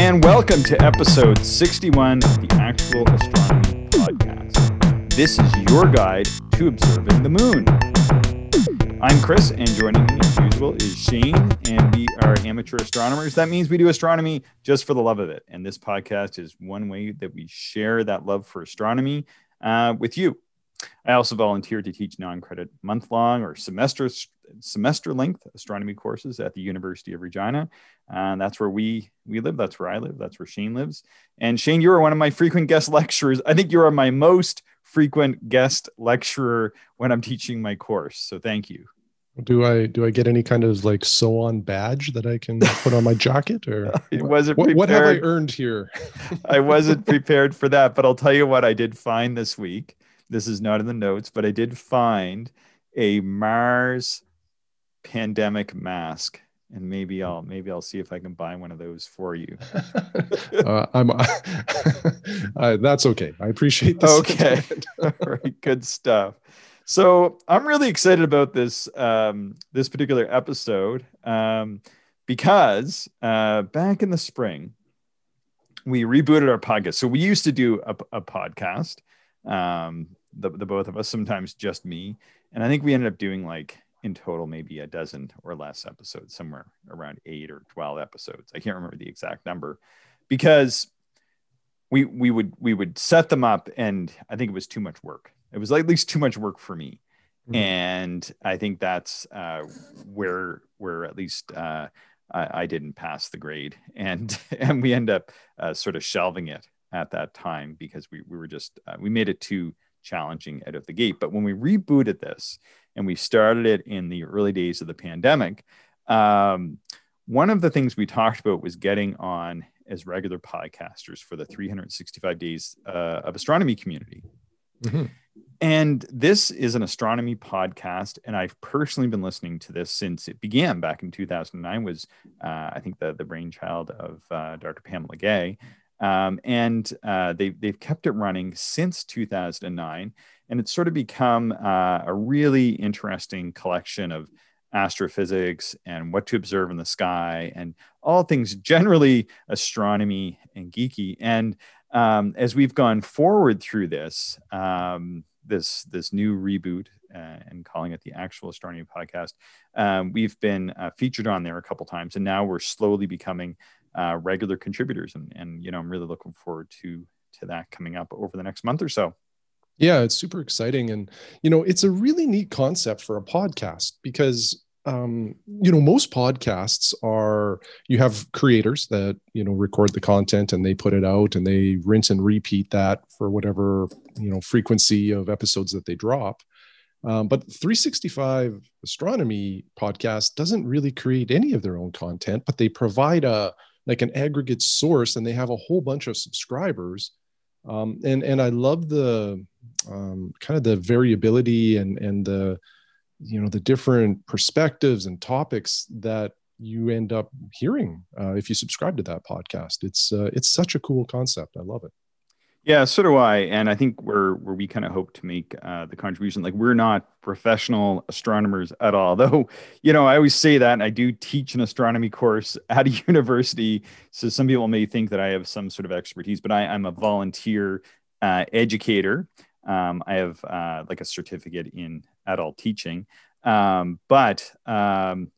and welcome to episode 61 of the Actual Astronomy Podcast. This is your guide to observing the moon. I'm Chris, and joining me as usual is Shane, and we are amateur astronomers. That means we do astronomy just for the love of it. And this podcast is one way that we share that love for astronomy uh, with you. I also volunteer to teach non-credit month-long or semester semester-length astronomy courses at the University of Regina. And that's where we we live. That's where I live. That's where Shane lives. And Shane, you are one of my frequent guest lecturers. I think you are my most frequent guest lecturer when I'm teaching my course. So thank you. Do I do I get any kind of like sew on badge that I can put on my jacket or it wasn't what, what have I earned here? I wasn't prepared for that, but I'll tell you what I did find this week. This is not in the notes, but I did find a Mars pandemic mask and maybe I'll maybe I'll see if I can buy one of those for you. uh, I'm uh, that's okay. I appreciate this. Okay, all right, good stuff. So I'm really excited about this um, this particular episode um, because uh, back in the spring we rebooted our podcast. So we used to do a, a podcast um, the, the both of us, sometimes just me. And I think we ended up doing like in total maybe a dozen or less episodes, somewhere around eight or 12 episodes. I can't remember the exact number because we we would we would set them up and I think it was too much work. It was at least too much work for me. Mm-hmm. And I think that's uh, where where at least uh, I, I, didn't pass the grade, and and we end up uh, sort of shelving it at that time because we we were just uh, we made it too challenging out of the gate. But when we rebooted this and we started it in the early days of the pandemic, um, one of the things we talked about was getting on as regular podcasters for the 365 days uh, of astronomy community. Mm-hmm. And this is an astronomy podcast, and I've personally been listening to this since it began back in 2009. Was uh, I think the the brainchild of uh, Dr. Pamela Gay, um, and uh, they, they've kept it running since 2009. And it's sort of become uh, a really interesting collection of astrophysics and what to observe in the sky and all things generally astronomy and geeky. And um, as we've gone forward through this, um, this, this new reboot uh, and calling it the actual astronomy podcast, um, we've been uh, featured on there a couple times. And now we're slowly becoming uh, regular contributors. And, and, you know, I'm really looking forward to, to that coming up over the next month or so. Yeah, it's super exciting. And, you know, it's a really neat concept for a podcast because, um, you know, most podcasts are you have creators that, you know, record the content and they put it out and they rinse and repeat that for whatever, you know, frequency of episodes that they drop. Um, but 365 Astronomy podcast doesn't really create any of their own content, but they provide a like an aggregate source and they have a whole bunch of subscribers. Um, and and i love the um, kind of the variability and and the you know the different perspectives and topics that you end up hearing uh, if you subscribe to that podcast. It's uh, it's such a cool concept. I love it yeah, so do I, and I think where where we kind of hope to make uh, the contribution. Like we're not professional astronomers at all, though. You know, I always say that, and I do teach an astronomy course at a university. So some people may think that I have some sort of expertise, but I, am a volunteer uh, educator. Um, I have uh, like a certificate in adult teaching, um, but um,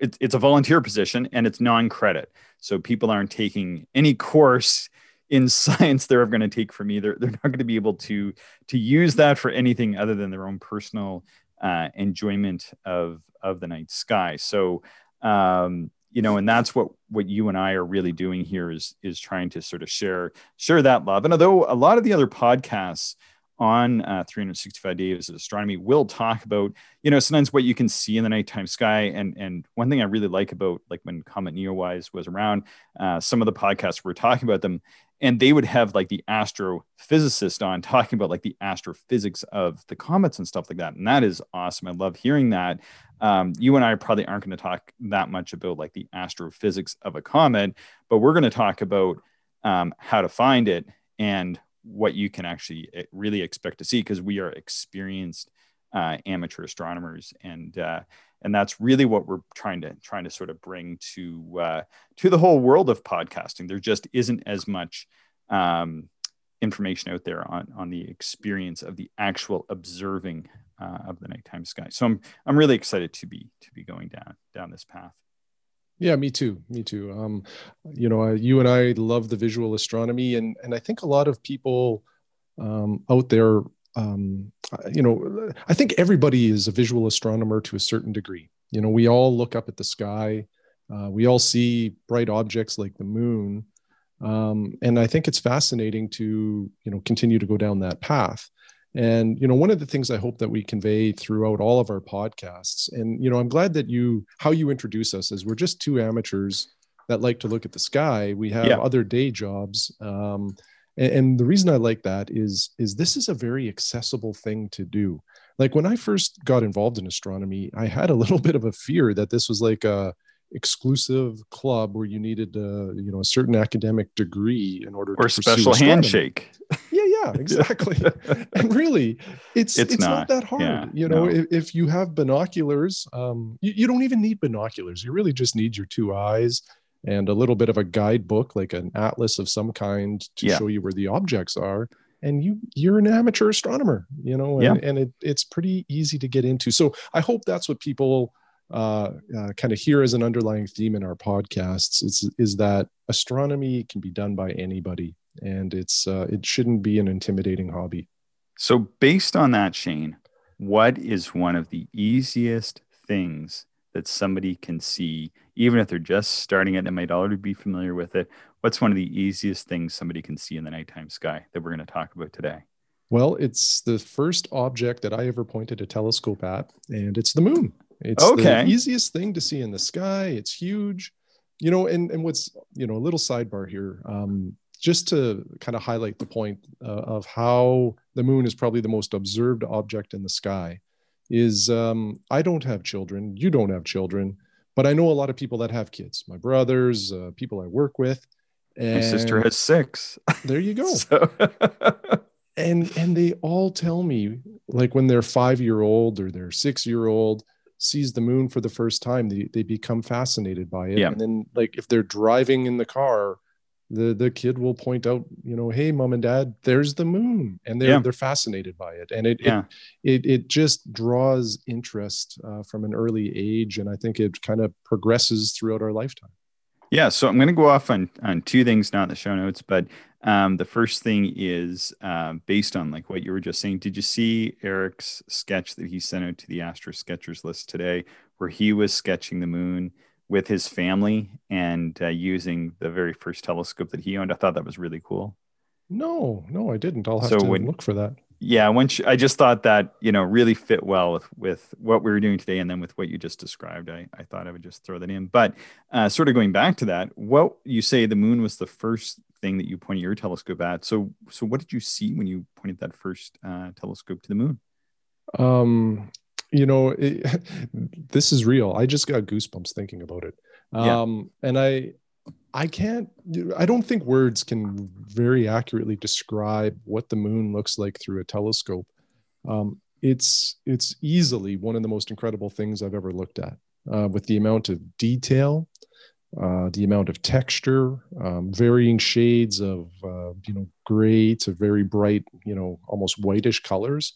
it, it's a volunteer position and it's non-credit, so people aren't taking any course in science they're ever going to take from me. They're, they're not going to be able to to use that for anything other than their own personal uh, enjoyment of of the night sky. So um, you know, and that's what what you and I are really doing here is is trying to sort of share share that love. And although a lot of the other podcasts on uh, 365 days of astronomy will talk about you know sometimes what you can see in the nighttime sky and and one thing i really like about like when comet neowise was around uh, some of the podcasts were talking about them and they would have like the astrophysicist on talking about like the astrophysics of the comets and stuff like that. And that is awesome. I love hearing that. Um, you and i probably aren't going to talk that much about like the astrophysics of a comet but we're going to talk about um, how to find it and what you can actually eh, really expect to see because we are experienced uh, amateur astronomers and uh, and that's really what we're trying to trying to sort of bring to uh, to the whole world of podcasting. There just isn't as much um, information out there on on the experience of the actual observing uh, of the nighttime sky. So I'm I'm really excited to be to be going down down this path. Yeah, me too. Me too. Um, you know, you and I love the visual astronomy, and and I think a lot of people um, out there, um, you know, I think everybody is a visual astronomer to a certain degree. You know, we all look up at the sky, uh, we all see bright objects like the moon, um, and I think it's fascinating to you know continue to go down that path. And you know, one of the things I hope that we convey throughout all of our podcasts, and you know, I'm glad that you how you introduce us as we're just two amateurs that like to look at the sky. We have yeah. other day jobs. Um, and, and the reason I like that is is this is a very accessible thing to do. Like when I first got involved in astronomy, I had a little bit of a fear that this was like a exclusive club where you needed uh, you know a certain academic degree in order or to special astronomy. handshake yeah yeah exactly and really it's it's, it's not. not. that hard yeah, you know no. if, if, you have binoculars um, you, you, don't even need binoculars you really just need your two eyes and a little bit of a guidebook like an atlas of some kind to yeah. show you where the objects are and you you're an amateur astronomer you know and, yeah. and it, it's pretty easy to get into so i hope that's what people uh, uh, kind of here as an underlying theme in our podcasts is, is that astronomy can be done by anybody and it's uh, it shouldn't be an intimidating hobby so based on that shane what is one of the easiest things that somebody can see even if they're just starting it and might already be familiar with it what's one of the easiest things somebody can see in the nighttime sky that we're going to talk about today well it's the first object that i ever pointed a telescope at and it's the moon it's okay. the easiest thing to see in the sky. It's huge, you know. And and what's you know a little sidebar here, um, just to kind of highlight the point uh, of how the moon is probably the most observed object in the sky. Is um, I don't have children, you don't have children, but I know a lot of people that have kids. My brothers, uh, people I work with. And My sister has six. There you go. so. and and they all tell me like when they're five year old or they're six year old sees the moon for the first time, they, they become fascinated by it. Yeah. And then like if they're driving in the car, the the kid will point out, you know, hey mom and dad, there's the moon. And they're yeah. they're fascinated by it. And it yeah. it, it, it just draws interest uh, from an early age. And I think it kind of progresses throughout our lifetime. Yeah, so I'm going to go off on on two things, not the show notes, but um, the first thing is uh, based on like what you were just saying. Did you see Eric's sketch that he sent out to the Astro Sketchers list today, where he was sketching the moon with his family and uh, using the very first telescope that he owned? I thought that was really cool. No, no, I didn't. I'll have so to when, look for that. Yeah, when I just thought that you know really fit well with with what we were doing today, and then with what you just described, I, I thought I would just throw that in. But uh, sort of going back to that, what you say the moon was the first thing that you pointed your telescope at. So, so what did you see when you pointed that first uh, telescope to the moon? Um, you know, it, this is real. I just got goosebumps thinking about it. Um, yeah. and I, I can't, I don't think words can very accurately describe what the moon looks like through a telescope. Um, it's, it's easily one of the most incredible things I've ever looked at uh, with the amount of detail uh, the amount of texture, um, varying shades of uh, you know gray to very bright, you know almost whitish colors.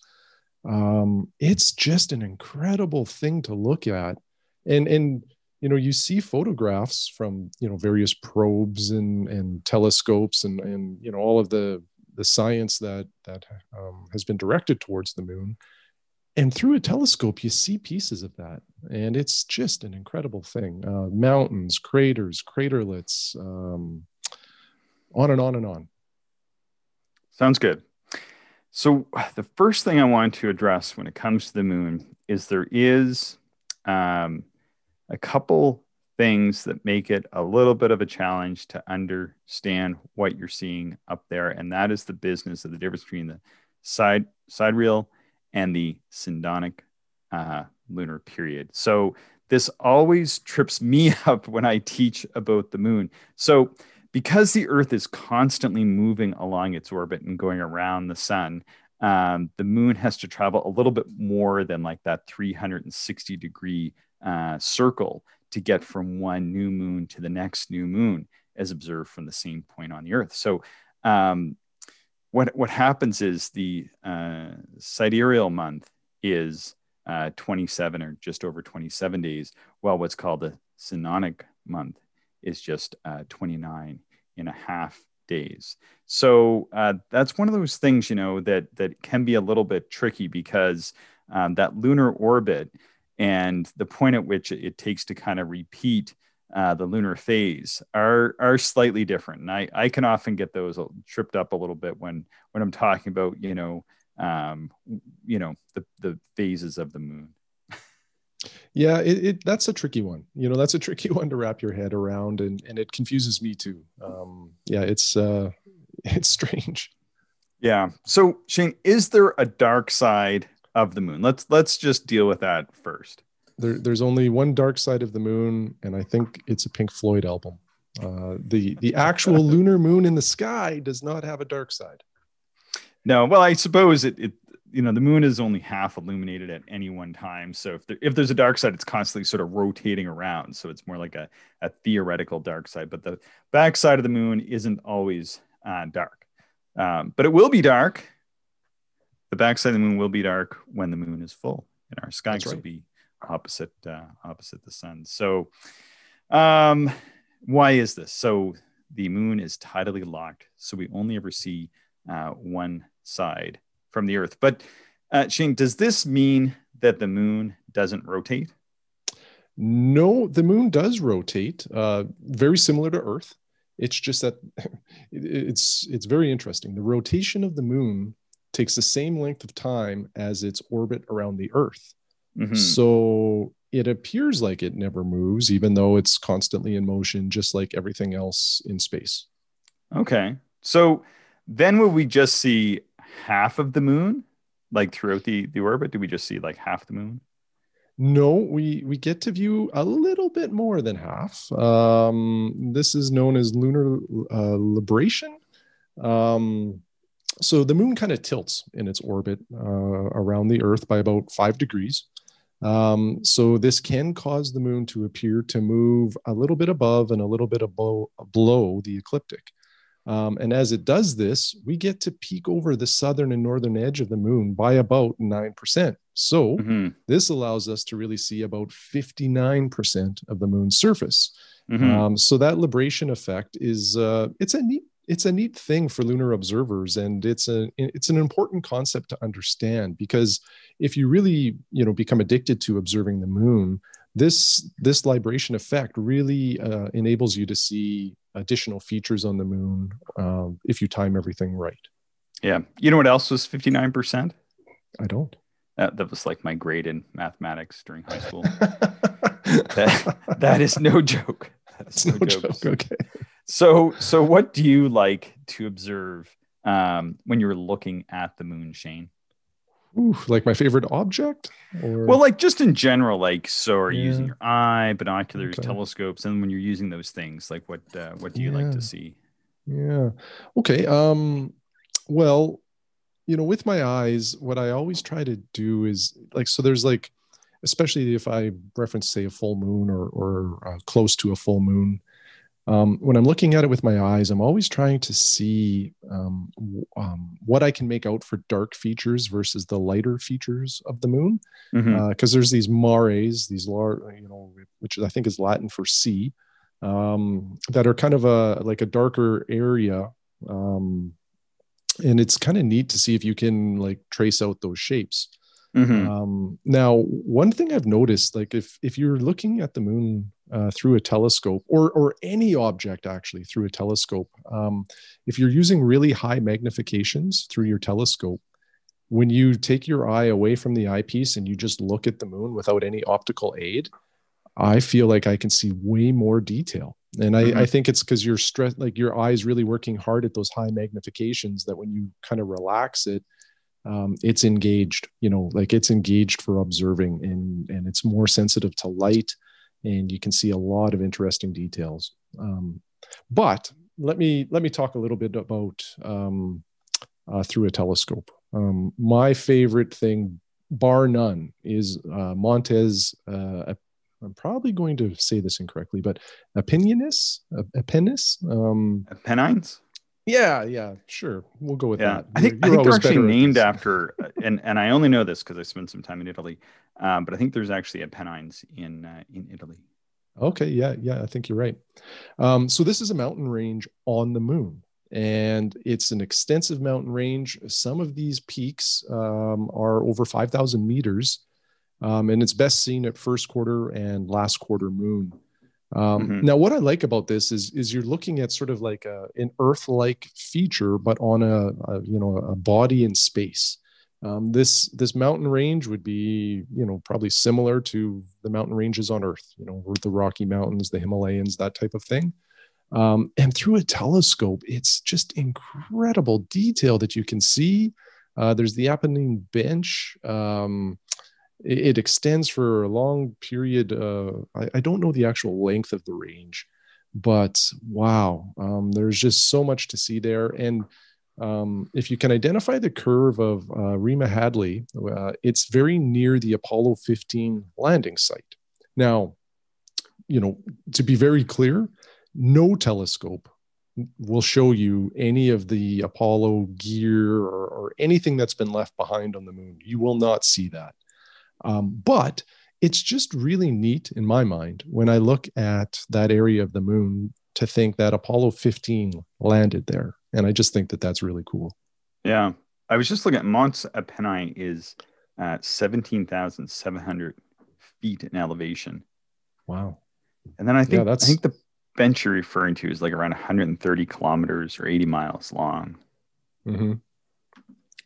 Um, it's just an incredible thing to look at, and and you know you see photographs from you know various probes and and telescopes and and you know all of the the science that that um, has been directed towards the moon. And through a telescope you see pieces of that. And it's just an incredible thing. Uh, mountains craters craterlets um, on and on and on. Sounds good so the first thing i want to address when it comes to the moon is there is um, a couple things that make it a little bit of a challenge to understand what you're seeing up there and that is the business of the difference between the side side sidereal and the synodic uh, lunar period. So this always trips me up when I teach about the moon. So because the Earth is constantly moving along its orbit and going around the sun, um, the moon has to travel a little bit more than like that 360 degree uh, circle to get from one new moon to the next new moon as observed from the same point on the Earth. So, um, what what happens is the uh, sidereal month is uh, 27 or just over 27 days, while what's called the synodic month is just uh, 29 and a half days. So uh, that's one of those things, you know, that that can be a little bit tricky because um, that lunar orbit and the point at which it takes to kind of repeat uh, the lunar phase are are slightly different. And I, I can often get those tripped up a little bit when when I'm talking about you know um, you know the the phases of the moon. Yeah, it, it, that's a tricky one. You know, that's a tricky one to wrap your head around, and and it confuses me too. Um, yeah, it's uh, it's strange. Yeah. So Shane, is there a dark side of the moon? Let's let's just deal with that first there, there's only one dark side of the moon, and I think it's a Pink Floyd album. Uh, the the actual lunar moon in the sky does not have a dark side. No, well, I suppose it, it you know the moon is only half illuminated at any one time. So if there, if there's a dark side, it's constantly sort of rotating around. So it's more like a, a theoretical dark side. But the back side of the moon isn't always uh, dark, um, but it will be dark. The back side of the moon will be dark when the moon is full, and our sky right. will be opposite uh, opposite the sun. So, um, why is this? So the moon is tidally locked, so we only ever see uh, one side from the Earth. But uh, Shane, does this mean that the moon doesn't rotate? No, the moon does rotate, uh, very similar to Earth. It's just that it's it's very interesting. The rotation of the moon takes the same length of time as its orbit around the Earth. Mm-hmm. So it appears like it never moves, even though it's constantly in motion, just like everything else in space. Okay. So then will we just see half of the moon like throughout the, the orbit? Do we just see like half the moon? No, we we get to view a little bit more than half. Um, this is known as lunar uh, libration. Um, so the moon kind of tilts in its orbit uh, around the Earth by about five degrees. Um, so this can cause the moon to appear to move a little bit above and a little bit above, below the ecliptic. Um, and as it does this, we get to peek over the southern and northern edge of the moon by about 9%. So mm-hmm. this allows us to really see about 59% of the moon's surface. Mm-hmm. Um, so that libration effect is uh, it's a neat it's a neat thing for lunar observers and it's a it's an important concept to understand because if you really you know become addicted to observing the moon this this libration effect really uh, enables you to see additional features on the moon um, if you time everything right. Yeah. You know what else was 59% i don't. That, that was like my grade in mathematics during high school. That, that is no joke. That's no, no joke. okay. So, so what do you like to observe um, when you're looking at the moon, Shane? Ooh, like my favorite object? Or... Well, like just in general, like so are you yeah. using your eye, binoculars, okay. telescopes, and when you're using those things, like what uh, what do you yeah. like to see? Yeah. Okay. Um, well, you know, with my eyes, what I always try to do is like so there's like especially if I reference say a full moon or or uh, close to a full moon, um, when I'm looking at it with my eyes, I'm always trying to see um, um, what I can make out for dark features versus the lighter features of the moon. Because mm-hmm. uh, there's these mares, these large, you know, which I think is Latin for sea, um, that are kind of a like a darker area. Um, and it's kind of neat to see if you can like trace out those shapes. Mm-hmm. Um, now, one thing I've noticed, like if if you're looking at the moon uh, through a telescope, or or any object actually through a telescope, um, if you're using really high magnifications through your telescope, when you take your eye away from the eyepiece and you just look at the moon without any optical aid, I feel like I can see way more detail. And I, mm-hmm. I think it's because you're stress like your eye is really working hard at those high magnifications that when you kind of relax it, um, it's engaged you know like it's engaged for observing and and it's more sensitive to light and you can see a lot of interesting details. Um, but let me let me talk a little bit about um, uh, through a telescope. Um, my favorite thing bar none is uh, Montes uh, I'm probably going to say this incorrectly, but Apenninus, Apennis, um, Pennines. Yeah, yeah, sure. We'll go with Yeah, that. I think I think they're actually named after, and and I only know this because I spent some time in Italy. Um, but I think there's actually a Pennines in uh, in Italy. Okay, yeah, yeah, I think you're right. Um, so this is a mountain range on the moon, and it's an extensive mountain range. Some of these peaks um, are over 5,000 meters, um, and it's best seen at first quarter and last quarter moon. Um, Mhm. Now, what I like about this is is you're looking at sort of like a, an Earth-like feature, but on a, a you know a body in space. Um, this this mountain range would be you know probably similar to the mountain ranges on Earth. You know, the Rocky Mountains, the Himalayas, that type of thing. Um, and through a telescope, it's just incredible detail that you can see. Uh, there's the Apennine Bench. Um, it, extends for a long period. Uh, I, I don't know the actual length of the range, but wow, um, there's just so much to see there. And um, if you can identify the curve of uh, Rima Hadley, uh, it's very near the Apollo 15 landing site. Now, you know, to be very clear, no telescope will show you any of the Apollo gear or, or anything that's been left behind on the moon. You will not see that. Um, but it's just really neat in my mind when I look at that area of the moon to think that Apollo 15 landed there. And I just think that that's really cool. Yeah, I was just looking at Mont Apennine is at seventeen thousand seven hundred feet in elevation, Wow. and then I think that's- I think the bench you're referring to is like around 130 kilometers or 80 miles long. hmm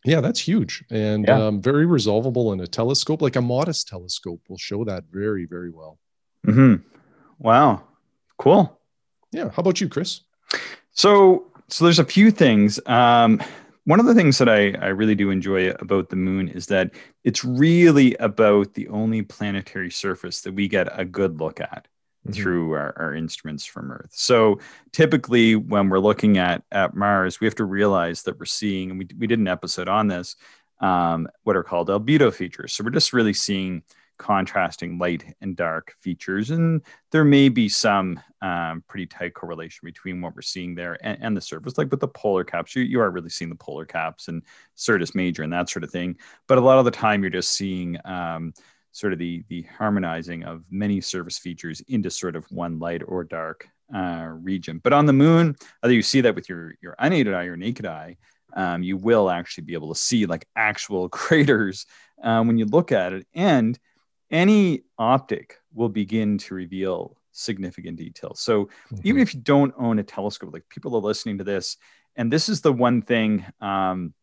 Yeah, that's huge and Yeah. um, very resolvable in a telescope. Like a modest telescope will show that very, very well. hmm Wow, cool. Yeah. How about you, Chris? So, so there's a few things. Um, one of the things that I, I really do enjoy about the moon is that it's really about the only planetary surface that we get a good look at Mhm. through our, our instruments from Earth. So typically when we're looking at, at Mars, we have to realize that we're seeing, and we, we did an episode on this, um, what are called albedo features. So we're just really seeing contrasting light and dark features. And there may be some um, pretty tight correlation between what we're seeing there and, and the surface, like with the polar caps. You, you are really seeing the polar caps and Syrtis Major and that sort of thing. But a lot of the time, you're just seeing um, sort of the, the harmonizing of many surface features into sort of one light or dark uh, region. But on the moon, either you see that with your, your unaided eye or naked eye, um, you will actually be able to see like actual craters um, when you look at it. And any optic will begin to reveal significant details. So even if you don't own a telescope, like people are listening to this, and this is the one thing um,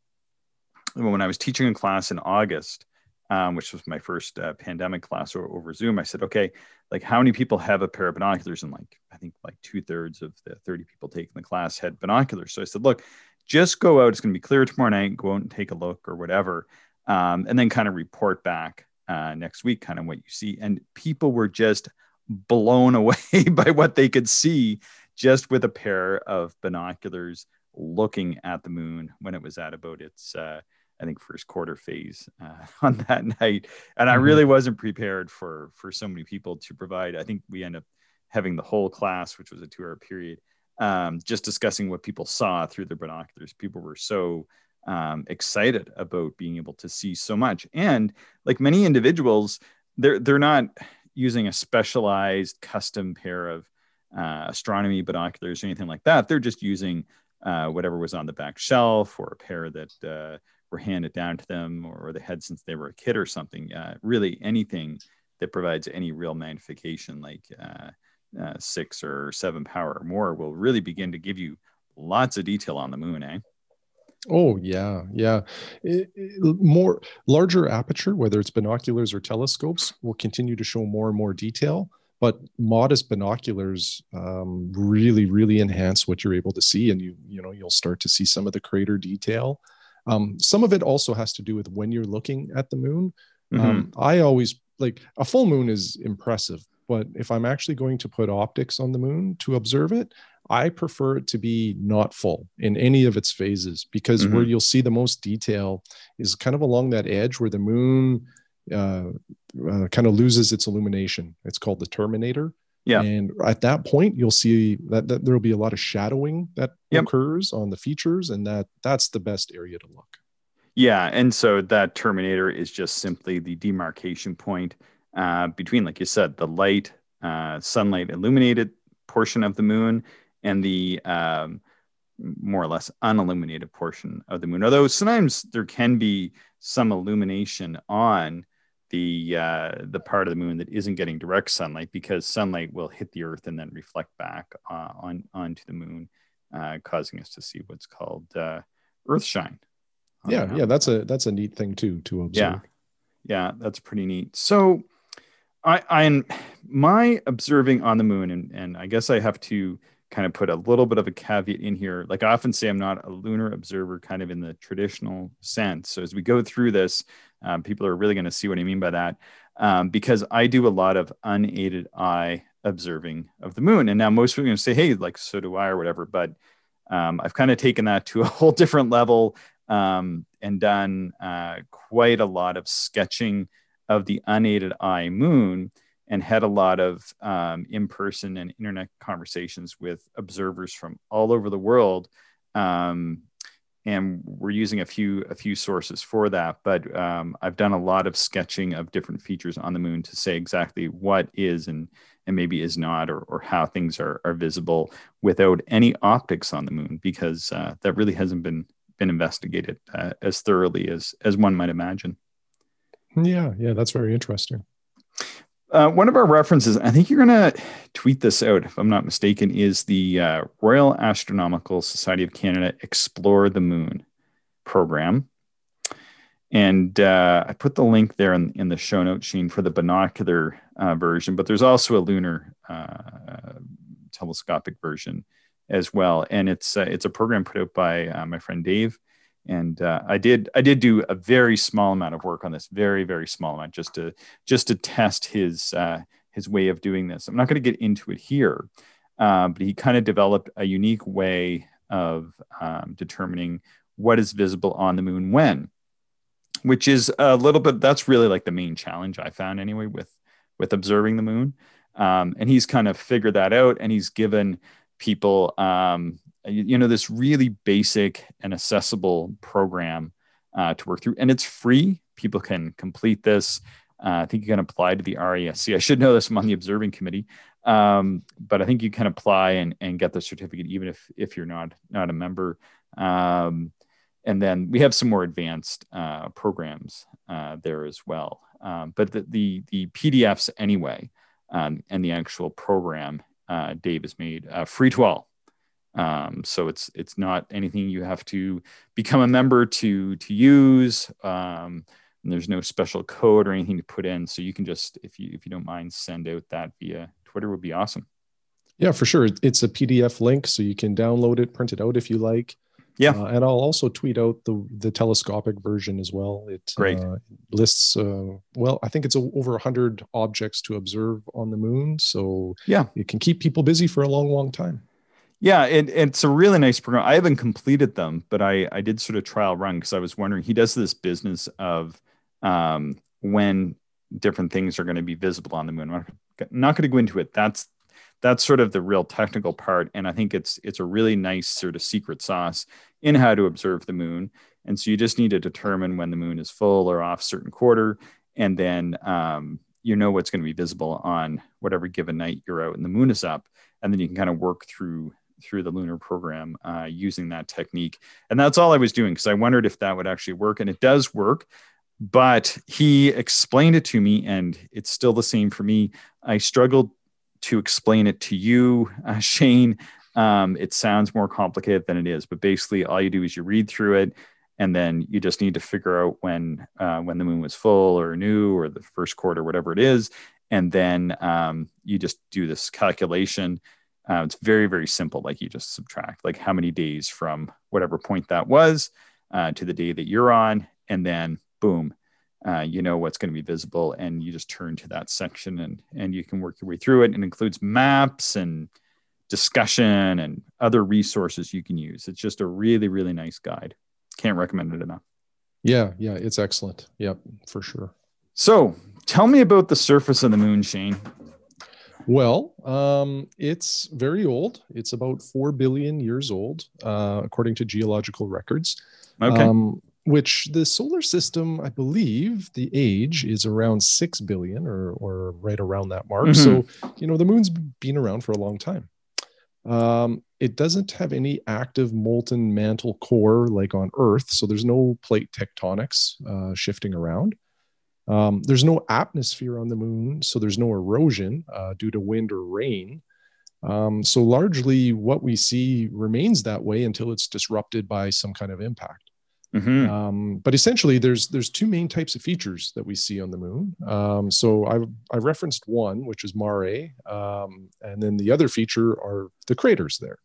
when I was teaching in class in August, um, which was my first uh, pandemic class or, over Zoom, I said, okay, like how many people have a pair of binoculars? And like, I think like two thirds of the 30 people taking the class had binoculars. So I said, look, just go out. It's going to be clear tomorrow night. Go out and take a look or whatever. Um, and then kind of report back uh, next week, kind of what you see. And people were just blown away by what they could see just with a pair of binoculars looking at the moon when it was at about its uh, I think first quarter phase uh, on that night, and I Mhm. really wasn't prepared for for so many people to provide. I think we end up having the whole class, which was a two hour period, um, just discussing what people saw through their binoculars. People were so um, excited about being able to see so much, and like many individuals, they're they're not using a specialized custom pair of uh, astronomy binoculars or anything like that. They're just using uh, whatever was on the back shelf or a pair that uh, were handed down to them or they had since they were a kid or something. Uh, really, anything that provides any real magnification, like uh, uh, six or seven power or more, will really begin to give you lots of detail on the moon, eh? Oh yeah, yeah. It- it- more larger aperture, whether it's binoculars or telescopes, will continue to show more and more detail. But modest binoculars um, really, really enhance what you're able to see, and you you know you'll start to see some of the crater detail. Um, some of it also has to do with when you're looking at the moon. Mhm. Um, I always like a full moon is impressive, but if I'm actually going to put optics on the moon to observe it, I prefer it to be not full in any of its phases because where you'll see the most detail is kind of along that edge where the moon uh, uh, kind of loses its illumination. It's called the terminator. Yeah. And at that point, you'll see that, that there'll be a lot of shadowing that Yep. occurs on the features, and that that's the best area to look. Yeah, and so that terminator is just simply the demarcation point uh, between, like you said, the light, uh, sunlight illuminated portion of the moon and the um, more or less unilluminated portion of the moon. Although sometimes there can be some illumination on the uh, the part of the moon that isn't getting direct sunlight because sunlight will hit the Earth and then reflect back uh, on onto the moon, uh, causing us to see what's called uh, Earth shine. Yeah, yeah, that's a that's a neat thing too to observe. yeah, yeah that's pretty neat. So, I, I'm my observing on the moon, and and I guess I have to kind of put a little bit of a caveat in here. Like I often say, I'm not a lunar observer, kind of in the traditional sense. So as we go through this, um, people are really going to see what I mean by that, um, because I do a lot of unaided eye observing of the moon. And now most people are going to say, "Hey, like so do I," or whatever. But um, I've kind of taken that to a whole different level um, and done uh, quite a lot of sketching of the unaided eye moon and had a lot of um, in-person and internet conversations with observers from all over the world um, and we're using a few a few sources for that but um, i've done a lot of sketching of different features on the moon to say exactly what is and and maybe is not or, or how things are, are visible without any optics on the moon because uh, that really hasn't been been investigated uh, as thoroughly as as one might imagine Yeah, yeah, that's very interesting. Uh, one of our references, I think you're going to tweet this out if I'm not mistaken, is the uh, Royal Astronomical Society of Canada Explore the Moon program. And uh, I put the link there in, in the show note, Shane, for the binocular uh, version, but there's also a lunar uh, telescopic version as well. And it's uh, it's a program put out by my friend Dave. And uh, I did I did do a very small amount of work on this, very very small amount, just to just to test his uh, his way of doing this. I'm not going to get into it here, uh, but he kind of developed a unique way of um, determining what is visible on the moon when, which is a little bit. That's really like the main challenge I found anyway with with observing the moon. Um, and he's kind of figured that out, and he's given people um, you, you know this really basic and accessible program uh, to work through, and it's free. People can complete this. Uh, I think you can apply to the RASC I should know this. I'm on the observing committee, um, but I think you can apply and, and get the certificate even if if you're not not a member. Um, and then we have some more advanced uh, programs uh, there as well. Um, but the, the the PDFs anyway, um, and the actual program uh, Dave has made uh, free to all. Um, so it's it's not anything you have to become a member to to use. Um, and there's no special code or anything to put in. So you can just, if you if you don't mind, send out that via Twitter would be awesome. Yeah, for sure. It's a PDF link, so you can download it, print it out if you like. Yeah. Uh, and I'll also tweet out the the telescopic version as well. It Great. Uh, lists, uh, well, I think it's a, over 100 objects to observe on the moon. So Yeah. it can keep people busy for a long, long time. Yeah, it, it's a really nice program. I haven't completed them, but I I did sort of trial run because I was wondering. He does this business of um, when different things are going to be visible on the moon. I'm not, not going to go into it. That's that's sort of the real technical part, and I think it's it's a really nice sort of secret sauce in how to observe the moon. And so you just need to determine when the moon is full or off certain quarter, and then um, you know what's going to be visible on whatever given night you're out and the moon is up, and then you can kind of work through through the lunar program uh, using that technique. And that's all I was doing because I wondered if that would actually work, and it does work. But he explained it to me, and it's still the same for me. I struggled to explain it to you, uh, Shane. Um, it sounds more complicated than it is, but basically, all you do is you read through it, and then you just need to figure out when uh, when the moon was full or new or the first quarter, whatever it is, and then um, you just do this calculation. Uh, it's very very simple. Like you just subtract like how many days from whatever point that was uh, to the day that you're on, and then boom, uh, you know what's going to be visible, and you just turn to that section, and and you can work your way through it. It includes maps and discussion and other resources you can use. It's just a really really nice guide. Can't recommend it enough. Yeah, yeah, it's excellent. Yep, for sure. So tell me about the surface of the moon, Shane. Well, um, it's very old. It's about 4 billion years old, uh, according to geological records. Okay. Um, which the solar system, I believe, the age is around 6 billion or, or right around that mark. Mhm. So, you know, the moon's been around for a long time. Um, it doesn't have any active molten mantle core like on Earth. So there's no plate tectonics uh, shifting around. Um, there's no atmosphere on the moon, so there's no erosion uh, due to wind or rain. Um, so largely, what we see remains that way until it's disrupted by some kind of impact. Mhm. Um, but essentially, there's there's two main types of features that we see on the moon. Um, so I I referenced one, which is Mare, um, and then the other feature are the craters there.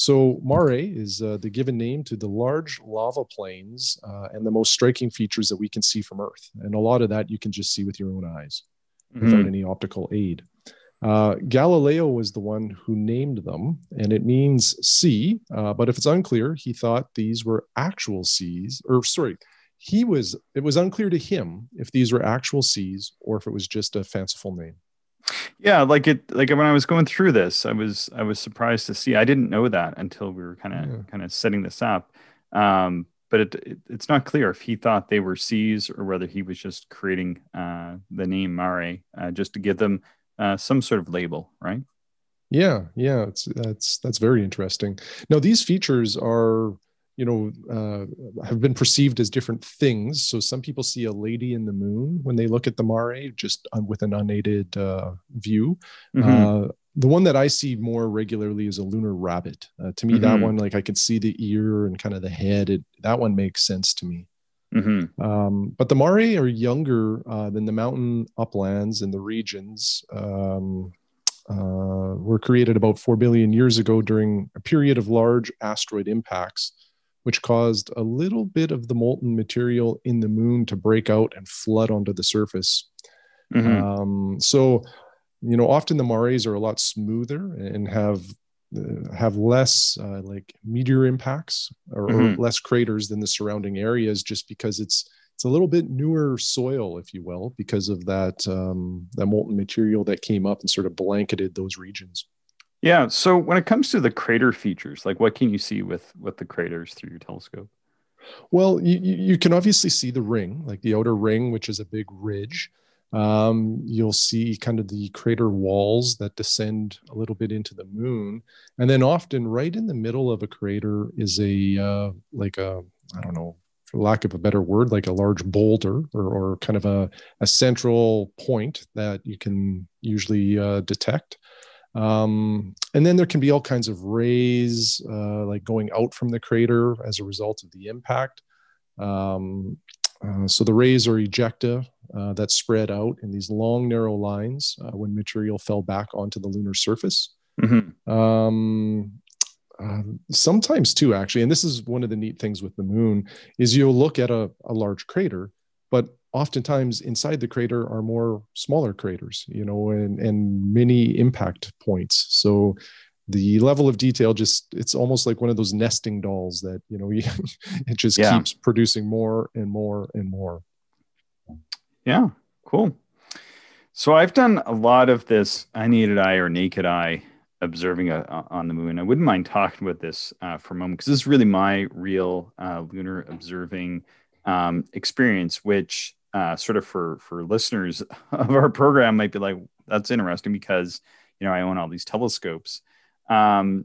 So Mare is uh, the given name to the large lava plains uh, and the most striking features that we can see from Earth, and a lot of that you can just see with your own eyes without Mhm. any optical aid. Uh, Galileo was the one who named them, and it means sea. Uh, but if it's unclear, he thought these were actual seas, or sorry, he was. It was unclear to him if these were actual seas or if it was just a fanciful name. Yeah, like it like when I was going through this, I was I was surprised to see. I didn't know that until we were kind of Yeah. kind of setting this up. Um, but it, it it's not clear if he thought they were seas or whether he was just creating uh, the name Mare uh, just to give them uh, some sort of label, right? Yeah, yeah, it's that's that's very interesting. Now these features are, you know, uh, have been perceived as different things. So some people see a lady in the moon when they look at the mare, just with an unaided uh, view. Mhm. Uh, the one that I see more regularly is a lunar rabbit. Uh, to me, that Mhm. one, like I can see the ear and kind of the head. It, that one makes sense to me. Mhm. Um, but the Mare are younger uh, than the mountain uplands and the regions. Um, uh, were created about 4 billion years ago during a period of large asteroid impacts, which caused a little bit of the molten material in the moon to break out and flood onto the surface. Mhm. Um, so, you know, often the Mares are a lot smoother and have uh, have less uh, like meteor impacts or, or Mhm. less craters than the surrounding areas, just because it's it's a little bit newer soil, if you will, because of that um, that molten material that came up and sort of blanketed those regions. Yeah. So when it comes to the crater features, like what can you see with with the craters through your telescope? Well, you, you can obviously see the ring, like the outer ring, which is a big ridge. Um, you'll see kind of the crater walls that descend a little bit into the moon, and then often right in the middle of a crater is a uh, like a I don't know, for lack of a better word, like a large boulder or, or kind of a, a central point that you can usually uh, detect. Um, and then there can be all kinds of rays uh, like going out from the crater as a result of the impact. Um, uh, so the rays are ejecta uh, that spread out in these long, narrow lines uh, when material fell back onto the lunar surface. Mhm. Um, uh, sometimes too, actually, and this is one of the neat things with the moon is you'll look at a, a large crater, but oftentimes inside the crater are more smaller craters, you know, and, and mini impact points. So the level of detail just it's almost like one of those nesting dolls that you know it just Yeah. keeps producing more and more and more Yeah, cool. So I've done a lot of this unaided eye or naked eye observing uh on the moon. I wouldn't mind talking about this uh, for a moment because this is really my real uh, lunar observing um, experience, which uh, sort of for for listeners of our program might be like that's interesting because you know I own all these telescopes. Um,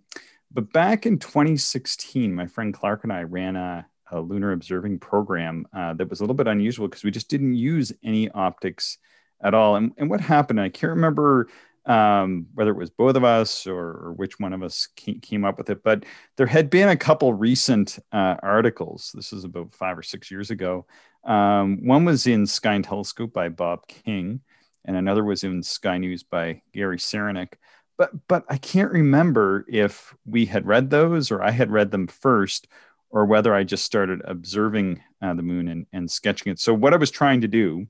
but back in 2016, my friend Clark and I ran a, a lunar observing program uh, that was a little bit unusual because we just didn't use any optics at all. And, and what happened, I can't remember um, whether it was both of us or, or which one of us came, up with it, but there had been a couple recent uh, articles. This is about five or six years ago. Um, one was in Sky and Telescope by Bob King, and another was in Sky News by Gary Seronik but but I can't remember if we had read those or I had read them first, or whether I just started observing uh, the moon and, and sketching it. So what I was trying to do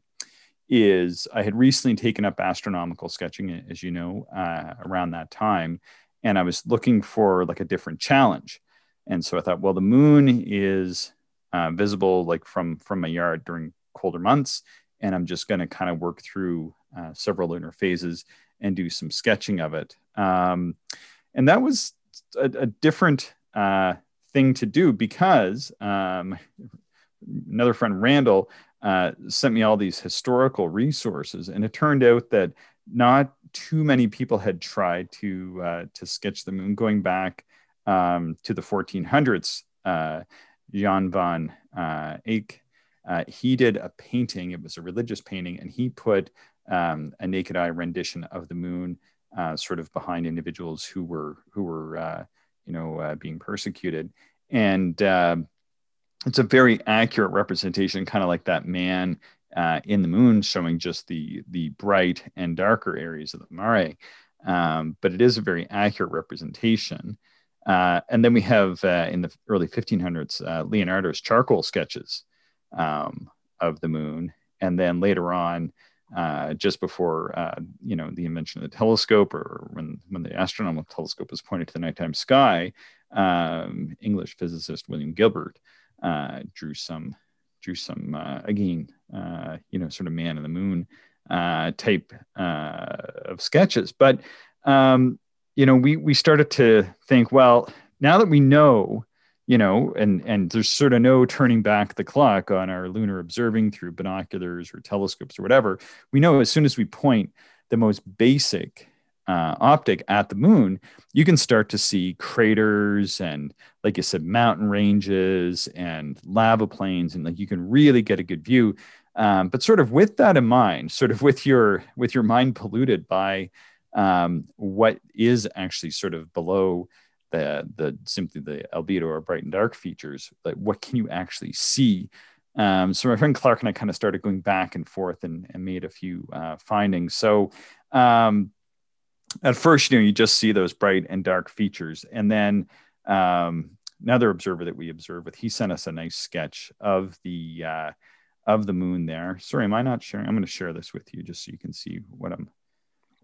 is I had recently taken up astronomical sketching, as you know, uh, around that time, and I was looking for like a different challenge. And so I thought, well, the moon is uh, visible like from from my yard during colder months, and I'm just going to kind of work through uh, several lunar phases and do some sketching of it. Um, and that was a, a different uh, thing to do because um, another friend, Randall, uh, sent me all these historical resources, and it turned out that not too many people had tried to uh, to sketch the moon going back um, to the 1400s. Uh, Jan van uh, Eyck, uh, he did a painting. It was a religious painting, and he put um, a naked eye rendition of the moon, uh, sort of behind individuals who were who were you know being persecuted, and um, it's a very accurate representation, kind of like that man uh, in the moon, showing just the the bright and darker areas of the mare. Um, but it is a very accurate representation. Uh, and then we have uh, in the early 1500s uh, Leonardo's charcoal sketches um, of the moon, and then later on, uh, just before uh, you know the invention of the telescope, or when when the astronomical telescope was pointed to the nighttime sky, um, English physicist William Gilbert Uh, drew some drew some uh, again uh, you know sort of man in the moon type of sketches, but um, you know, we we started to think, well, now that we know, you know, and and there's sort of no turning back the clock on our lunar observing through binoculars or telescopes or whatever. We know as soon as we point the most basic uh, optic at the moon, you can start to see craters and, like you said, mountain ranges and lava plains, and like you can really get a good view. Um, but sort of with that in mind, sort of with your with your mind polluted by um, what is actually sort of below the the simply the albedo or bright and dark features like what can you actually see um, so my friend clark and i kind of started going back and forth and, and made a few uh, findings so um, at first you know you just see those bright and dark features and then um, another observer that we observed with he sent us a nice sketch of the uh, of the moon there sorry am i not sharing i'm going to share this with you just so you can see what i'm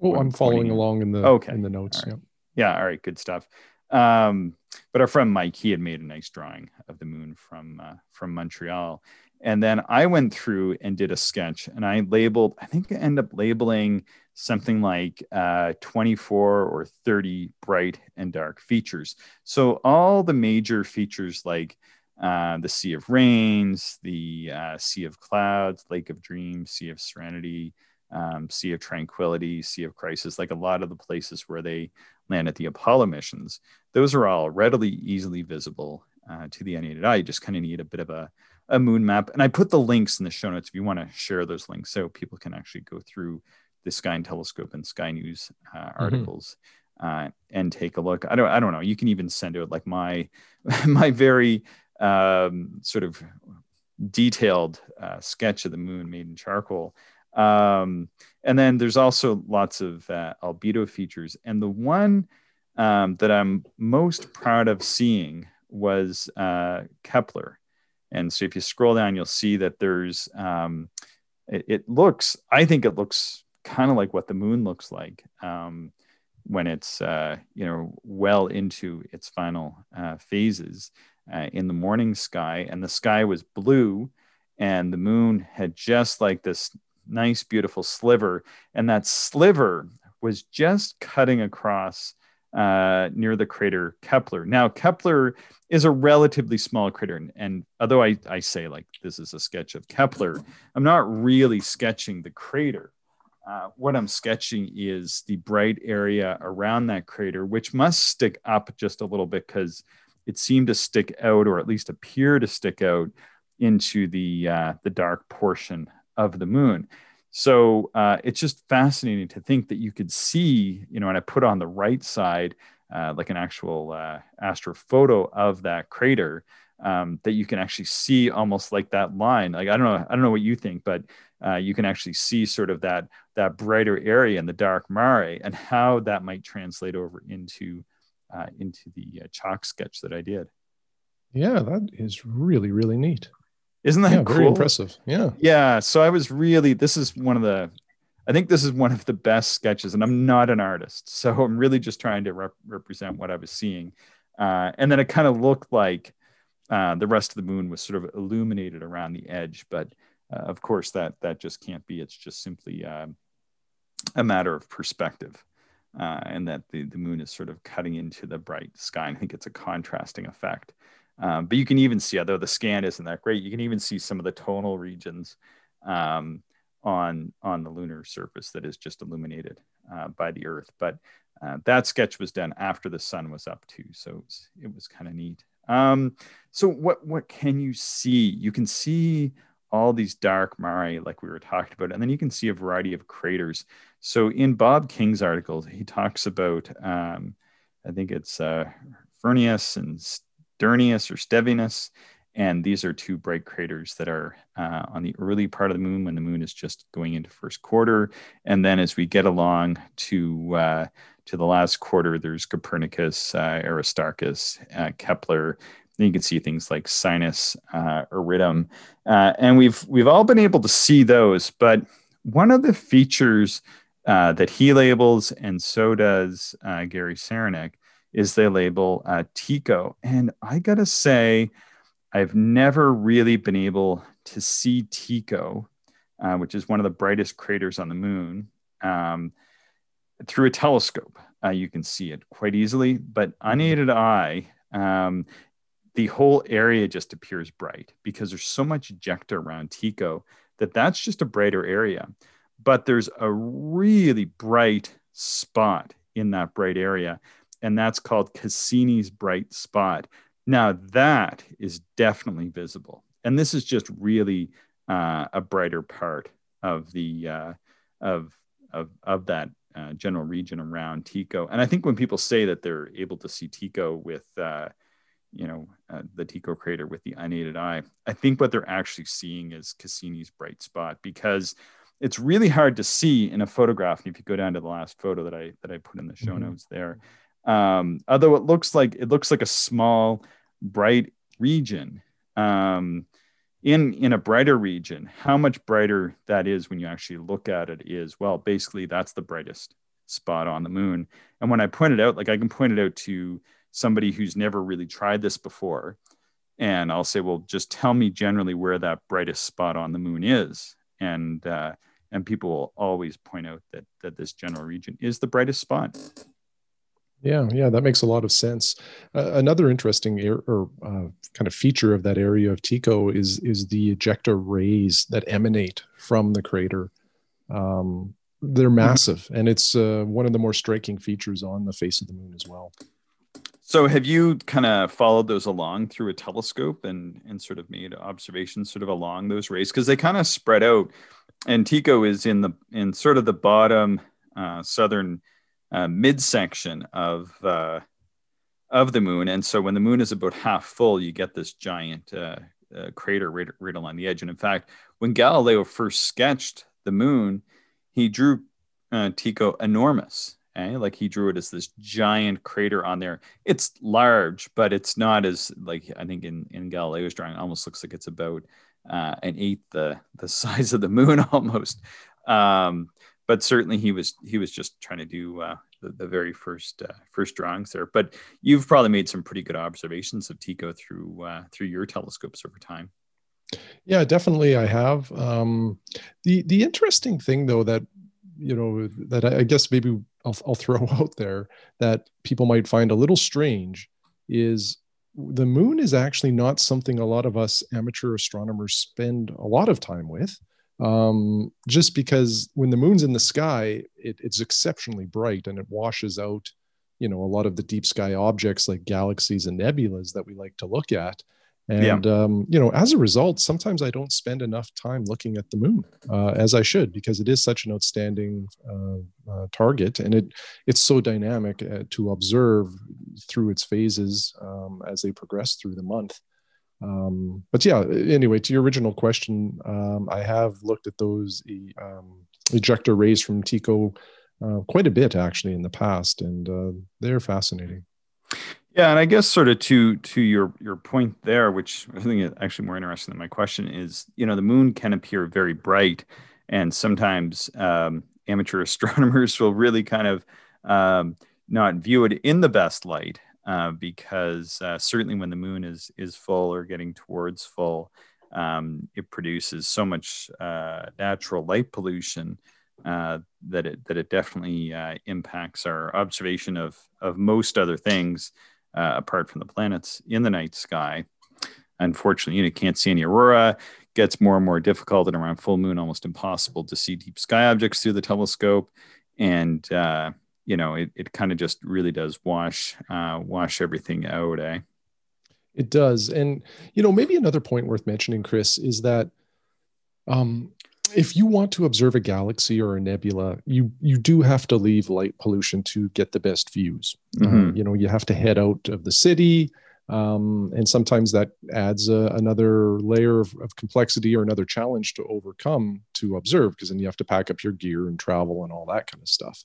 Oh, I'm following along in the okay. in the notes. All right. Yeah. yeah. All right. Good stuff. Um, but our friend Mike, he had made a nice drawing of the moon from uh, from Montreal, and then I went through and did a sketch, and I labeled. I think I end up labeling something like uh, 24 or 30 bright and dark features. So all the major features like uh, the Sea of Rains, the uh, Sea of Clouds, Lake of Dreams, Sea of Serenity, um, Sea of Tranquility, Sea of Crisis, like a lot of the places where they land at the Apollo missions, those are all readily, easily visible uh, to the unaided eye. You just kind of need a bit of a, a moon map. And I put the links in the show notes if you want to share those links so people can actually go through the Sky and Telescope and Sky News uh, mm-hmm. articles. Uh, and take a look. I don't. I don't know. You can even send out like my my very um, sort of detailed uh, sketch of the moon made in charcoal um, and then there's also lots of uh, albedo features. And the one um, that I'm most proud of seeing was uh, Kepler. And so if you scroll down, you'll see that there's, um, it, it, looks, I think it looks kind of like what the moon looks like um, when it's, uh, you know, well into its final uh, phases uh, in the morning sky. And the sky was blue and the moon had just like this nice, beautiful sliver. And that sliver was just cutting across uh, near the crater Kepler. Now, Kepler is a relatively small crater. And, and although I, I say like this is a sketch of Kepler, I'm not really sketching the crater. Uh, what I'm sketching is the bright area around that crater, which must stick up just a little bit because it seemed to stick out, or at least appear to stick out, into the uh, the dark portion of the moon. So uh, it's just fascinating to think that you could see, you know, and I put on the right side, uh, like an actual uh, astrophoto of that crater, um, that you can actually see almost like that line. Like I don't know, I don't know what you think, but uh, you can actually see sort of that that brighter area in the dark mare and how that might translate over into uh, into the uh, chalk sketch that I did. Yeah, that is really really neat. Isn't that yeah, cool? Very impressive. Yeah. Yeah. So I was really, this is one of the, I think this is one of the best sketches, and I'm not an artist. So I'm really just trying to rep- represent what I was seeing. Uh, and then it kind of looked like uh, the rest of the moon was sort of illuminated around the edge, but uh, of course, that that just can't be. It's just simply um, a matter of perspective, uh, and that the, the moon is sort of cutting into the bright sky. And I think it's a contrasting effect. Um, but you can even see, although the scan isn't that great, you can even see some of the tonal regions um, on on the lunar surface that is just illuminated uh, by the Earth. But uh, that sketch was done after the sun was up too, so it was, it was kind of neat. Um, so what what can you see? You can see all these dark mare, like we were talking about, and then you can see a variety of craters. So in Bob King's article, he talks about um, I think it's uh, Furnerius and Sternius or Stevinus, and these are two bright craters that are uh, on the early part of the moon when the moon is just going into first quarter. And then as we get along to, uh, to the last quarter, there's Copernicus, uh, Aristarchus, uh, Kepler. Then you can see things like Sinus, uh. Uh, and we've, we've all been able to see those. But one of the features that he labels, and so does Gary Seronik, is they label Tycho. And I got to say, I've never really been able to see Tycho, uh, which is one of the brightest craters on the moon, um, through a telescope. Uh, you can see it quite easily, but unaided eye, um, the whole area just appears bright because there's so much ejecta around Tycho that that's just a brighter area. But there's a really bright spot in that bright area, and that's called Cassini's bright spot now that is definitely visible, and this is just really uh, a brighter part of the uh, of of of that uh, general region around Tycho. And I think when people say that they're able to see Tycho with uh, you know uh, the Tycho crater with the unaided eye, I think what they're actually seeing is Cassini's bright spot because it's really hard to see in a photograph. And if you go down to the last photo that I that I put in the show mm-hmm. notes there, um, although it looks like it looks like a small bright region um, in in a brighter region how much brighter that is when you actually look at it is well basically that's the brightest spot on the moon. And when i point it out like i can point it out to somebody who's never really tried this before. And i'll say well just tell me generally where that brightest spot on the moon is. And uh, and people will always point out that that this general region is the brightest spot yeah, yeah, that makes a lot of sense. Uh, another interesting air, or uh, kind of feature of that area of Tycho is is the ejecta rays that emanate from the crater. Um, they're mm-hmm. massive, mm-hmm. and it's uh, one of the more striking features on the face of the moon as well. So, have you kind of followed those along through a telescope and and sort of made observations sort of along those rays because they kind of spread out, and Tycho is in the in sort of the bottom uh, southern uh, midsection of uh, of the moon. And so when the moon is about half full, you get this giant uh, uh, crater right, right along the edge. And in fact, when Galileo first sketched the moon, he drew uh, Tycho enormous. Eh? Like he drew it as this giant crater on there. It's large, but it's not as like I think in in Galileo's drawing, almost looks like it's about uh, an eighth the the size of the moon almost. Um, but certainly he was he was just trying to do uh, the, the, very first uh, first drawings there. But you've probably made some pretty good observations of Tycho through uh, through your telescopes over time. Yeah, definitely, I have. Um, the the interesting thing though that you know that I guess maybe I'll, I'll throw out there that people might find a little strange is the moon is actually not something a lot of us amateur astronomers spend a lot of time with um, just because when the moon's in the sky, it, it's exceptionally bright and it washes out, you know, a lot of the deep sky objects like galaxies and nebulas that we like to look at. And yeah. um, you know, as a result, sometimes I don't spend enough time looking at the moon uh, as I should because it is such an outstanding uh, uh, target, and it it's so dynamic uh, to observe through its phases um, as they progress through the month. Um, but yeah, anyway, to your original question, um, I have looked at those um, ejecta rays from Tycho uh, quite a bit actually in the past, and uh, they're fascinating. Yeah, and I guess sort of to to your your point there, which I think is actually more interesting than my question is, you know, the moon can appear very bright, and sometimes um, amateur astronomers will really kind of um, not view it in the best light uh, because uh, certainly when the moon is is full or getting towards full, um, it produces so much uh, natural light pollution uh, that it that it definitely uh, impacts our observation of of most other things apart from the planets in the night sky. Unfortunately, you, know, can't see any aurora. Gets more and more difficult, and around full moon, almost impossible to see deep sky objects through the telescope. And you know, it, it kind of just really does wash uh, wash everything out. Eh? It does, and you know, maybe another point worth mentioning, Chris, is that um, if you want to observe a galaxy or a nebula, you you do have to leave light pollution to get the best views. Mm-hmm. You know, you have to head out of the city, um, and sometimes that adds another layer of, of, complexity or another challenge to overcome to observe, because then you have to pack up your gear and travel and all that kind of stuff.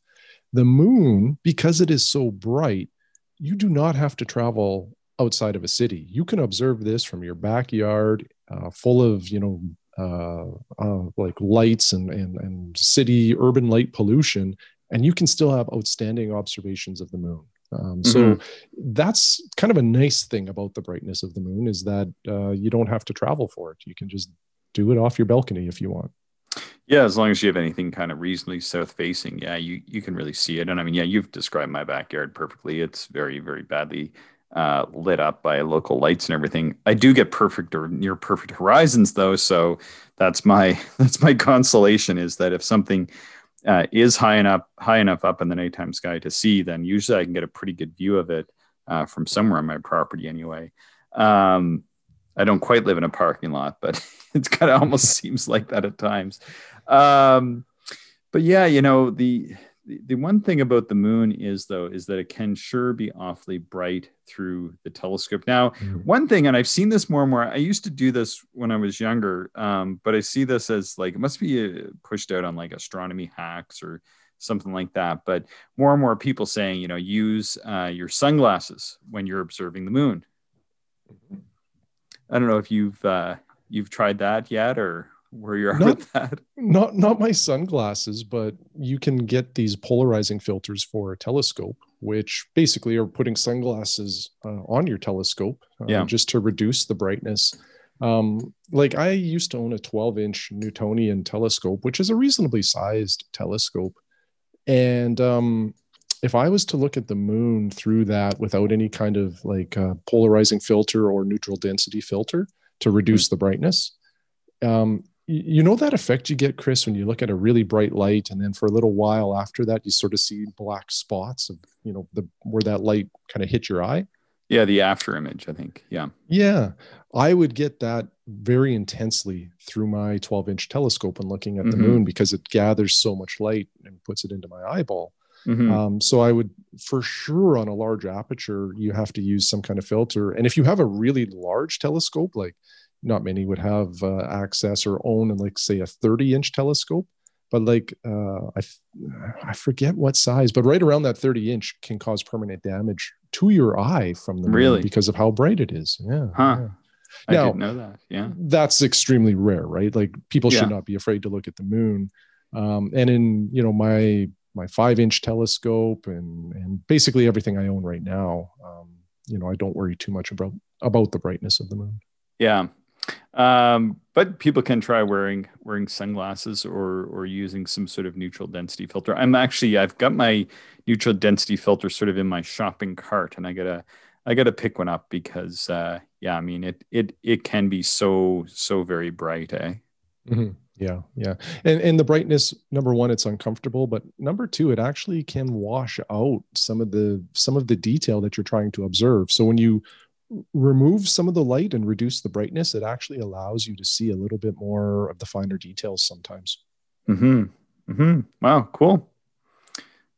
The moon, because it is so bright, you do not have to travel outside of a city. You can observe this from your backyard, uh, full of you know uh, uh, like lights and, and, and city urban light pollution, and you can still have outstanding observations of the moon. Um, so mm-hmm. that's kind of a nice thing about the brightness of the moon is that uh, you don't have to travel for it. You can just do it off your balcony if you want. Yeah, as long as you have anything kind of reasonably south facing, yeah, you you can really see it. And I mean, yeah, you've described my backyard perfectly. It's very very badly uh, lit up by local lights and everything. I do get perfect or near perfect horizons though, so that's my that's my consolation is that if something uh, is high enough high enough up in the nighttime sky to see, then usually I can get a pretty good view of it uh, from somewhere on my property anyway. Um, I don't quite live in a parking lot, but it kind of almost seems like that at times. Um, but yeah, you know the the, one thing about the moon is though is that it can sure be awfully bright through the telescope now mm-hmm. one thing and i've seen this more and more i used to do this when i was younger um, but i see this as like it must be uh, pushed out on like astronomy hacks or something like that but more and more people saying you know use uh, your sunglasses when you're observing the moon mm-hmm. i don't know if you've uh, you've tried that yet or where you're not, with that. Not not my sunglasses, but you can get these polarizing filters for a telescope, which basically are putting sunglasses uh, on your telescope, uh, yeah. just to reduce the brightness. Um, like I used to own a 12 inch Newtonian telescope, which is a reasonably sized telescope, and um, if I was to look at the moon through that without any kind of like uh, polarizing filter or neutral density filter to reduce mm-hmm. the brightness, um, you know that effect you get chris when you look at a really bright light and then for a little while after that you sort of see black spots of you know the where that light kind of hit your eye? Yeah the after image i think yeah. Yeah. I would get that very intensely through my 12 inch telescope and looking at mm-hmm. the moon because it gathers so much light and puts it into my eyeball. Mm-hmm. um, so i would for sure on a large aperture you have to use some kind of filter. And if you have a really large telescope like not many would have uh, access or own like say a 30 inch telescope but like uh, I, I forget what size but right around that 30 inch can cause permanent damage to your eye from the really because of how bright it is yeah, huh. yeah. I now, didn't know that. Yeah. That's extremely rare, right? Like people yeah. should not be afraid to look at the moon. Um, and in, you know, my my five inch telescope and and basically everything I own right now, um, you know, I don't worry too much about about the brightness of the moon. Yeah. Um, but people can try wearing wearing sunglasses or or using some sort of neutral density filter. I'm actually I've got my neutral density filter sort of in my shopping cart, and I gotta I gotta pick one up because uh, yeah, I mean it it it can be so so very bright, eh? Mm-hmm. Yeah, yeah, and and the brightness number one, it's uncomfortable, but number two, it actually can wash out some of the some of the detail that you're trying to observe. So when you remove some of the light and reduce the brightness, it actually allows you to see a little bit more of the finer details sometimes. Hmm. Hmm. Wow. Cool.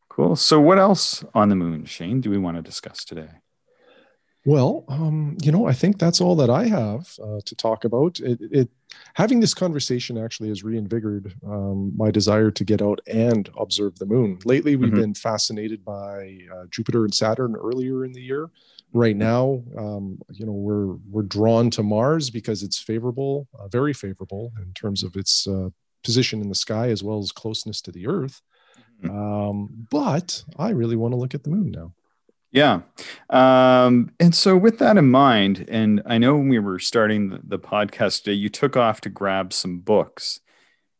Cool. So, what else on the moon, Shane? Do we want to discuss today? Well, um, you know, I think that's all that I have uh, to talk about. It, it, having this conversation actually has reinvigorated um, my desire to get out and observe the moon. Lately, we've mm-hmm. been fascinated by uh, Jupiter and Saturn earlier in the year, right now um, you know we're we're drawn to mars because it's favorable uh, very favorable in terms of its uh, position in the sky as well as closeness to the earth mm-hmm. um, but i really want to look at the moon now Yeah. Um, and so, with that in mind, and I know when we were starting the, the podcast today, you took off to grab some books.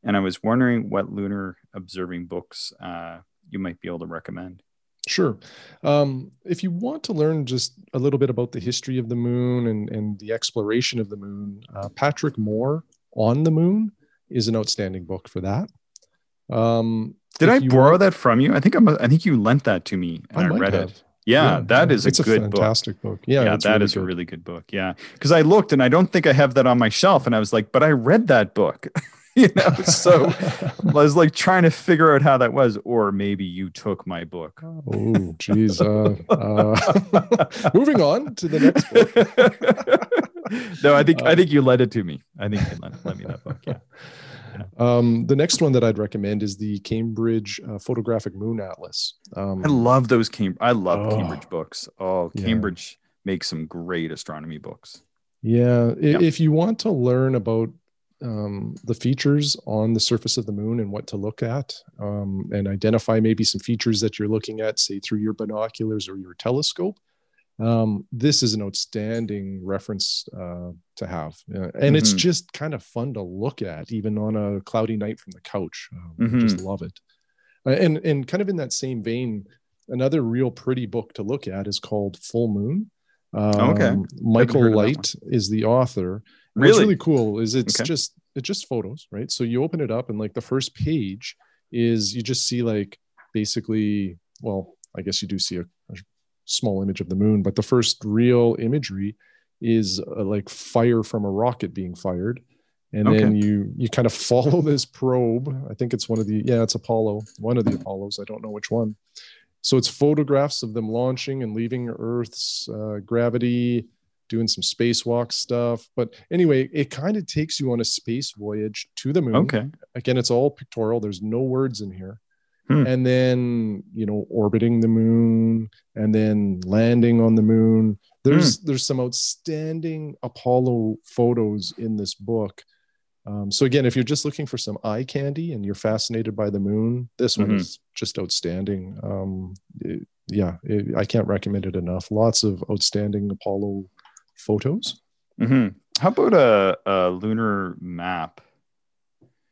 And I was wondering what lunar observing books uh, you might be able to recommend. Sure. Um, if you want to learn just a little bit about the history of the moon and, and the exploration of the moon, uh, Patrick Moore on the Moon is an outstanding book for that. Um, Did I borrow want, that from you? I think I'm. A, I think you lent that to me and I, I read have. it. Yeah, yeah, that is a it's good a fantastic book. book. Yeah, yeah, that really is good. a really good book. Yeah, because I looked and I don't think I have that on my shelf, and I was like, but I read that book. you know, so I was like trying to figure out how that was, or maybe you took my book. Oh, geez. Uh, uh, moving on to the next book. no, I think I uh, think you led it to me. I think you lent, me that book. Yeah. Um, the next one that I'd recommend is the Cambridge uh, Photographic Moon Atlas. Um, I love those Cam- I love oh, Cambridge books. Oh, Cambridge yeah. makes some great astronomy books. Yeah. yeah. If you want to learn about um, the features on the surface of the moon and what to look at um, and identify maybe some features that you're looking at, say through your binoculars or your telescope, um, this is an outstanding reference uh, to have uh, and mm-hmm. it's just kind of fun to look at even on a cloudy night from the couch. Um, mm-hmm. just love it. Uh, and and kind of in that same vein another real pretty book to look at is called full moon. Um, okay michael light is the author really? what's really cool is it's okay. just it's just photos right so you open it up and like the first page is you just see like basically well i guess you do see a, a small image of the moon, but the first real imagery is uh, like fire from a rocket being fired. And okay. then you you kind of follow this probe. I think it's one of the yeah, it's Apollo, one of the Apollos. I don't know which one. So it's photographs of them launching and leaving Earth's uh, gravity, doing some spacewalk stuff. But anyway, it kind of takes you on a space voyage to the moon. Okay. Again, it's all pictorial. There's no words in here hmm. and then you know orbiting the moon and then landing on the moon there's hmm. there's some outstanding apollo photos in this book um, so again if you're just looking for some eye candy and you're fascinated by the moon this one mm-hmm. is just outstanding um, it, yeah it, i can't recommend it enough lots of outstanding apollo photos mm-hmm. how about a, a lunar map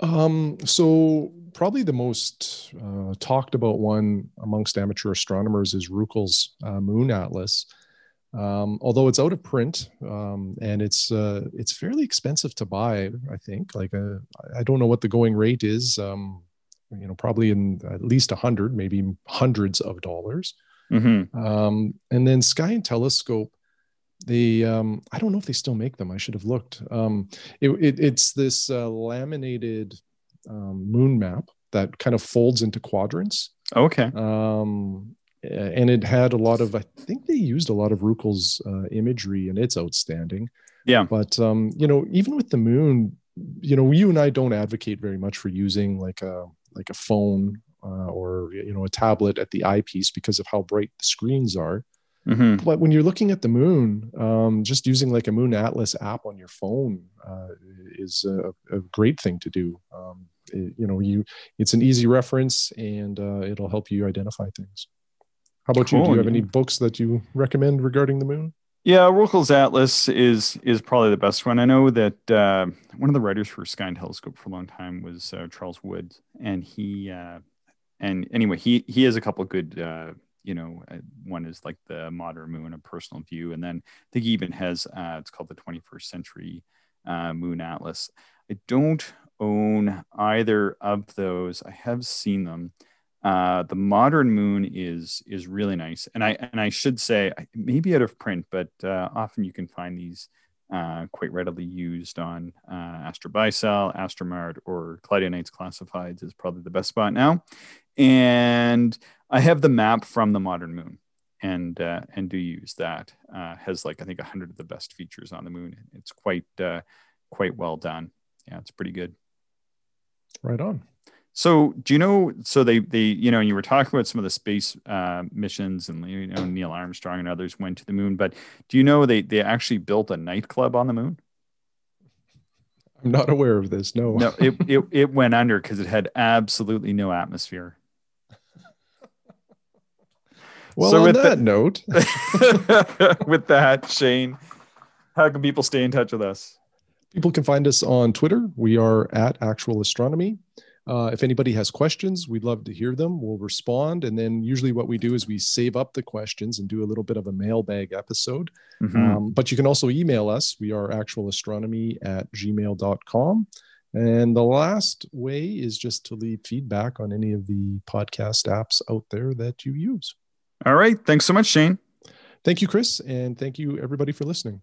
um, so probably the most uh, talked about one amongst amateur astronomers is Rükl's uh, Moon Atlas. Um, although it's out of print um, and it's uh, it's fairly expensive to buy, I think. Like uh, I don't know what the going rate is. Um, you know, probably in at least a hundred, maybe hundreds of dollars. Mm-hmm. Um, and then Sky and Telescope, they um, I don't know if they still make them. I should have looked. Um, it, it, it's this uh, laminated um, moon map that kind of folds into quadrants. Okay. Um, and it had a lot of, I think they used a lot of Rükl's uh, imagery, and it's outstanding. Yeah. But um, you know, even with the moon, you know, you and I don't advocate very much for using like a like a phone uh, or you know a tablet at the eyepiece because of how bright the screens are. Mm-hmm. But when you're looking at the moon, um, just using like a Moon Atlas app on your phone uh, is a, a, great thing to do. Um, it, you know, you it's an easy reference and uh, it'll help you identify things. How about cool. you? Do you have any books that you recommend regarding the moon? Yeah, Rükl's Atlas is is probably the best one. I know that uh, one of the writers for Sky and Telescope for a long time was uh, Charles Wood, and he uh, and anyway he he has a couple good uh, you know uh, one is like the modern moon, a personal view, and then I think he even has uh, it's called the 21st Century Moon Atlas. I don't own either of those. I have seen them. Uh, the modern moon is is really nice, and I and I should say maybe out of print, but uh, often you can find these uh, quite readily used on uh, Astrobuysell, Astromart, or Cloudy Nights Classifieds is probably the best spot now. And I have the map from the modern moon, and uh, and do use that. Uh, has like I think hundred of the best features on the moon. It's quite uh, quite well done. Yeah, it's pretty good. Right on. So do you know? So they they you know you were talking about some of the space uh, missions and you know Neil Armstrong and others went to the moon, but do you know they they actually built a nightclub on the moon? I'm not aware of this. No, no, it it, it went under because it had absolutely no atmosphere. Well, So on with that the- note, with that, Shane, how can people stay in touch with us? people can find us on Twitter. We are at Actual Astronomy. Uh, if anybody has questions, we'd love to hear them. We'll respond. And then usually what we do is we save up the questions and do a little bit of a mailbag episode. Mhm. Um, but you can also email us. We are actualastronomy at gmail.com. And the last way is just to leave feedback on any of the podcast apps out there that you use. All right. Thanks so much, Shane. Thank you, Chris. And thank you, everybody, for listening.